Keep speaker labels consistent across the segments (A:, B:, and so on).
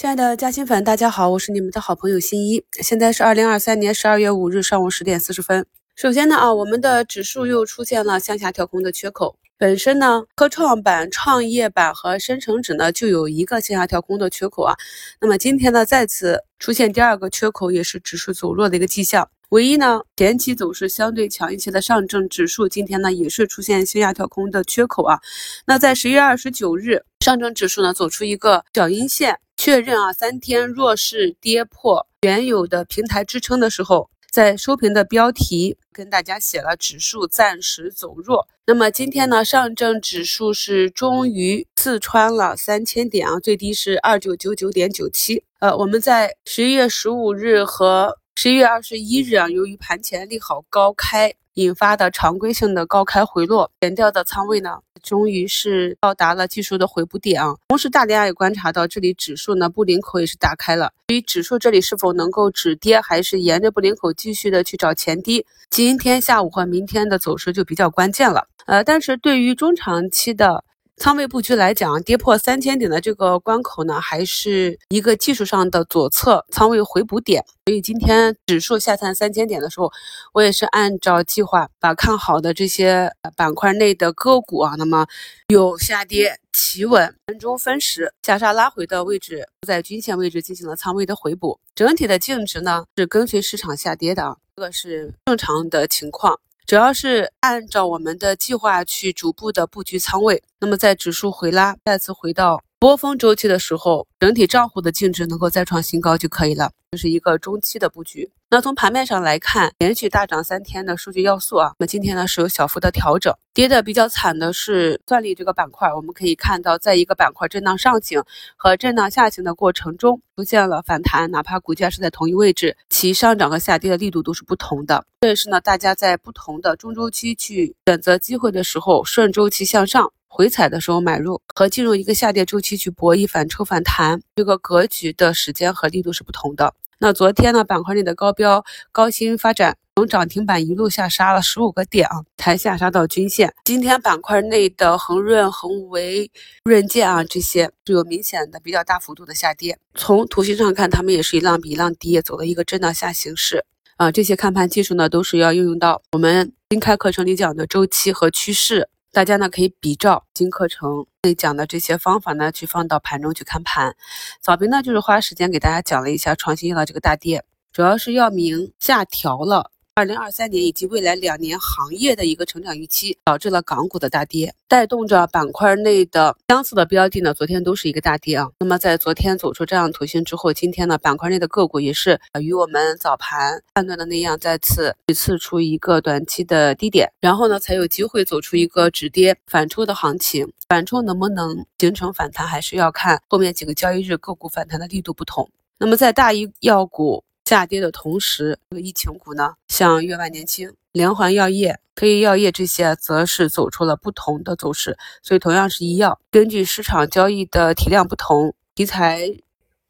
A: 亲爱的嘉兴粉，大家好，我是你们的好朋友新一。现在是二零二三年十二月五日上午十点四十分。首先呢，啊，我们的指数又出现了向下跳空的缺口。本身呢，科创板、创业板和深成指呢就有一个向下跳空的缺口啊。那么今天呢，再次出现第二个缺口，也是指数走弱的一个迹象。唯一呢，前期走势相对强一些的上证指数，今天呢也是出现向下跳空的缺口啊。那在十月二十九日，上证指数呢走出一个小阴线。确认啊，三天若是跌破原有的平台支撑的时候，在收评的标题跟大家写了指数暂时走弱。那么今天呢，上证指数是终于刺穿了三千点啊，最低是二九九九点九七。呃，我们在十一月十五日和十一月二十一日啊，由于盘前利好高开。引发的常规性的高开回落，减掉的仓位呢，终于是到达了技术的回补点啊。同时，大家也观察到，这里指数呢布林口也是打开了。对于指数这里是否能够止跌，还是沿着布林口继续的去找前低，今天下午和明天的走势就比较关键了。呃，但是对于中长期的。仓位布局来讲，跌破三千点的这个关口呢，还是一个技术上的左侧仓位回补点。所以今天指数下探三千点的时候，我也是按照计划把看好的这些板块内的个股啊，那么有下跌企稳、盘中分时下杀拉回的位置，在均线位置进行了仓位的回补。整体的净值呢是跟随市场下跌的啊，这个是正常的情况。主要是按照我们的计划去逐步的布局仓位，那么在指数回拉再次回到波峰周期的时候，整体账户的净值能够再创新高就可以了，这是一个中期的布局。那从盘面上来看，连续大涨三天的数据要素啊，那今天呢是有小幅的调整，跌的比较惨的是算力这个板块。我们可以看到，在一个板块震荡上行和震荡下行的过程中，出现了反弹，哪怕股价是在同一位置，其上涨和下跌的力度都是不同的。这也是呢，大家在不同的中周期去选择机会的时候，顺周期向上回踩的时候买入，和进入一个下跌周期去博弈反抽反弹，这个格局的时间和力度是不同的。那昨天呢，板块内的高标高新发展从涨停板一路下杀了十五个点啊，才下杀到均线。今天板块内的恒润、恒维、润建啊，这些是有明显的比较大幅度的下跌。从图形上看，它们也是一浪比一浪低，走了一个震荡下行势啊。这些看盘技术呢，都是要应用到我们新开课程里讲的周期和趋势。大家呢可以比照新课程里讲的这些方法呢，去放到盘中去看盘。早评呢就是花时间给大家讲了一下创新药的这个大跌，主要是药明下调了。二零二三年以及未来两年行业的一个成长预期，导致了港股的大跌，带动着板块内的相似的标的呢，昨天都是一个大跌啊。那么在昨天走出这样图形之后，今天呢，板块内的个股也是与我们早盘判断的那样，再次刺出一个短期的低点，然后呢，才有机会走出一个止跌反抽的行情。反抽能不能形成反弹，还是要看后面几个交易日个股反弹的力度不同。那么在大医药股。下跌的同时，这个疫情股呢，像越万年青、连环药业、科医药业这些，则是走出了不同的走势。所以，同样是医药，根据市场交易的体量不同，题材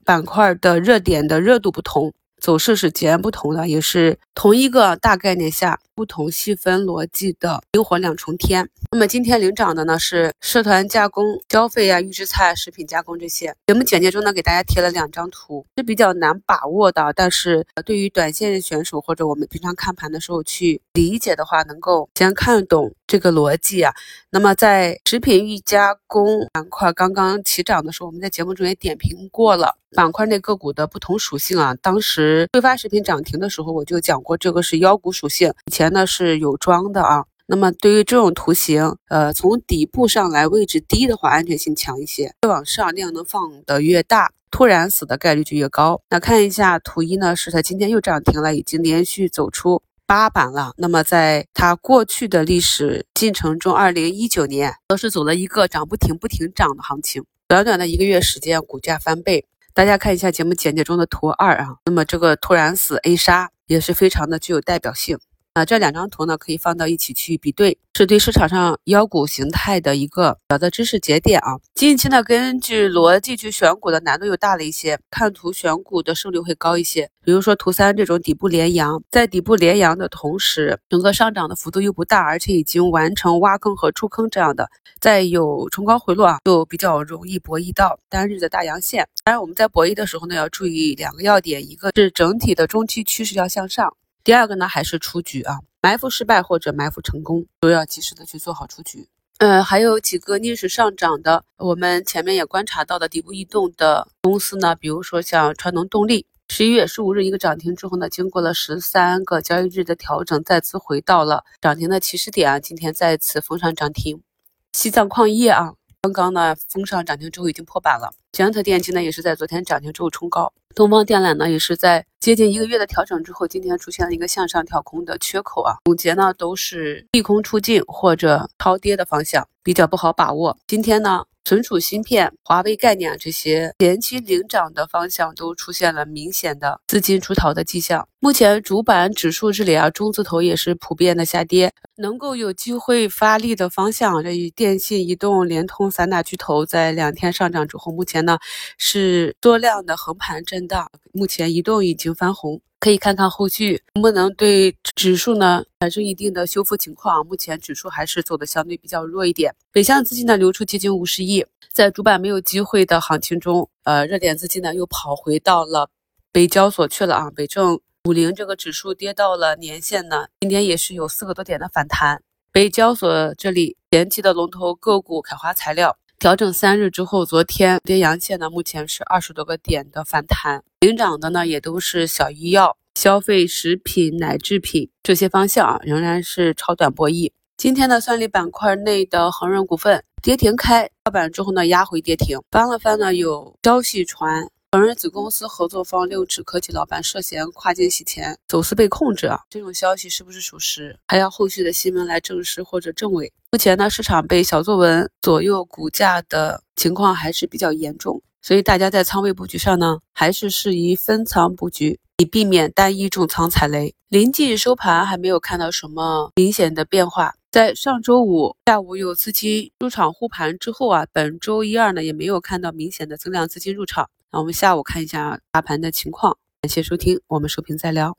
A: 板块的热点的热度不同。走势是截然不同的，也是同一个大概念下不同细分逻辑的冰火两重天。那么今天领涨的呢是社团加工、消费呀、预制菜、食品加工这些。节目简介中呢给大家贴了两张图，是比较难把握的，但是对于短线选手或者我们平常看盘的时候去理解的话，能够先看懂这个逻辑啊。那么在食品预加工板块刚刚起涨的时候，我们在节目中也点评过了。板块内个股的不同属性啊，当时汇发食品涨停的时候，我就讲过这个是妖股属性，以前呢是有庄的啊。那么对于这种图形，呃，从底部上来位置低的话，安全性强一些，越往上量能放的越大，突然死的概率就越高。那看一下图一呢，是它今天又涨停了，已经连续走出八板了。那么在它过去的历史进程中，二零一九年都是走了一个涨不停、不停涨的行情，短短的一个月时间，股价翻倍。大家看一下节目简介中的图二啊，那么这个突然死 A 杀也是非常的具有代表性。啊，这两张图呢可以放到一起去比对，是对市场上妖股形态的一个小的知识节点啊。近期呢，根据逻辑去选股的难度又大了一些，看图选股的胜率会高一些。比如说图三这种底部连阳，在底部连阳的同时，整个上涨的幅度又不大，而且已经完成挖坑和出坑这样的，再有冲高回落啊，就比较容易博弈到单日的大阳线。当然我们在博弈的时候呢，要注意两个要点，一个是整体的中期趋势要向上。第二个呢，还是出局啊，埋伏失败或者埋伏成功，都要及时的去做好出局。呃，还有几个逆势上涨的，我们前面也观察到的底部异动的公司呢，比如说像川能动力，十一月十五日一个涨停之后呢，经过了十三个交易日的调整，再次回到了涨停的起始点啊，今天再次封上涨停。西藏矿业啊。刚刚呢封上涨停之后已经破板了，捷安特电器呢也是在昨天涨停之后冲高，东方电缆呢也是在接近一个月的调整之后，今天出现了一个向上跳空的缺口啊，总结呢都是利空出尽或者超跌的方向，比较不好把握。今天呢。存储芯片、华为概念这些前期领涨的方向都出现了明显的资金出逃的迹象。目前主板指数这里啊，中字头也是普遍的下跌，能够有机会发力的方向，这与电信、移动、联通三大巨头在两天上涨之后，目前呢是多量的横盘震荡。目前移动已经翻红。可以看看后续能不能对指数呢产生一定的修复情况。目前指数还是走的相对比较弱一点。北向资金呢流出接近五十亿，在主板没有机会的行情中，呃，热点资金呢又跑回到了北交所去了啊。北证五零这个指数跌到了年线呢，今天也是有四个多点的反弹。北交所这里前期的龙头个股凯华材料。调整三日之后，昨天跌阳线呢，目前是二十多个点的反弹，领涨的呢也都是小医药、消费食品、奶制品这些方向啊，仍然是超短博弈。今天的算力板块内的恒润股份跌停开跳板之后呢，压回跌停，翻了翻呢，有消息传。本人子公司合作方六指科技老板涉嫌跨境洗钱、走私被控制啊，这种消息是不是属实？还要后续的新闻来证实或者证伪。目前呢，市场被小作文左右股价的情况还是比较严重，所以大家在仓位布局上呢，还是适宜分仓布局，以避免单一重仓踩雷。临近收盘，还没有看到什么明显的变化。在上周五下午有资金入场护盘之后啊，本周一二呢也没有看到明显的增量资金入场。那我们下午看一下大盘的情况。感谢收听，我们收评再聊。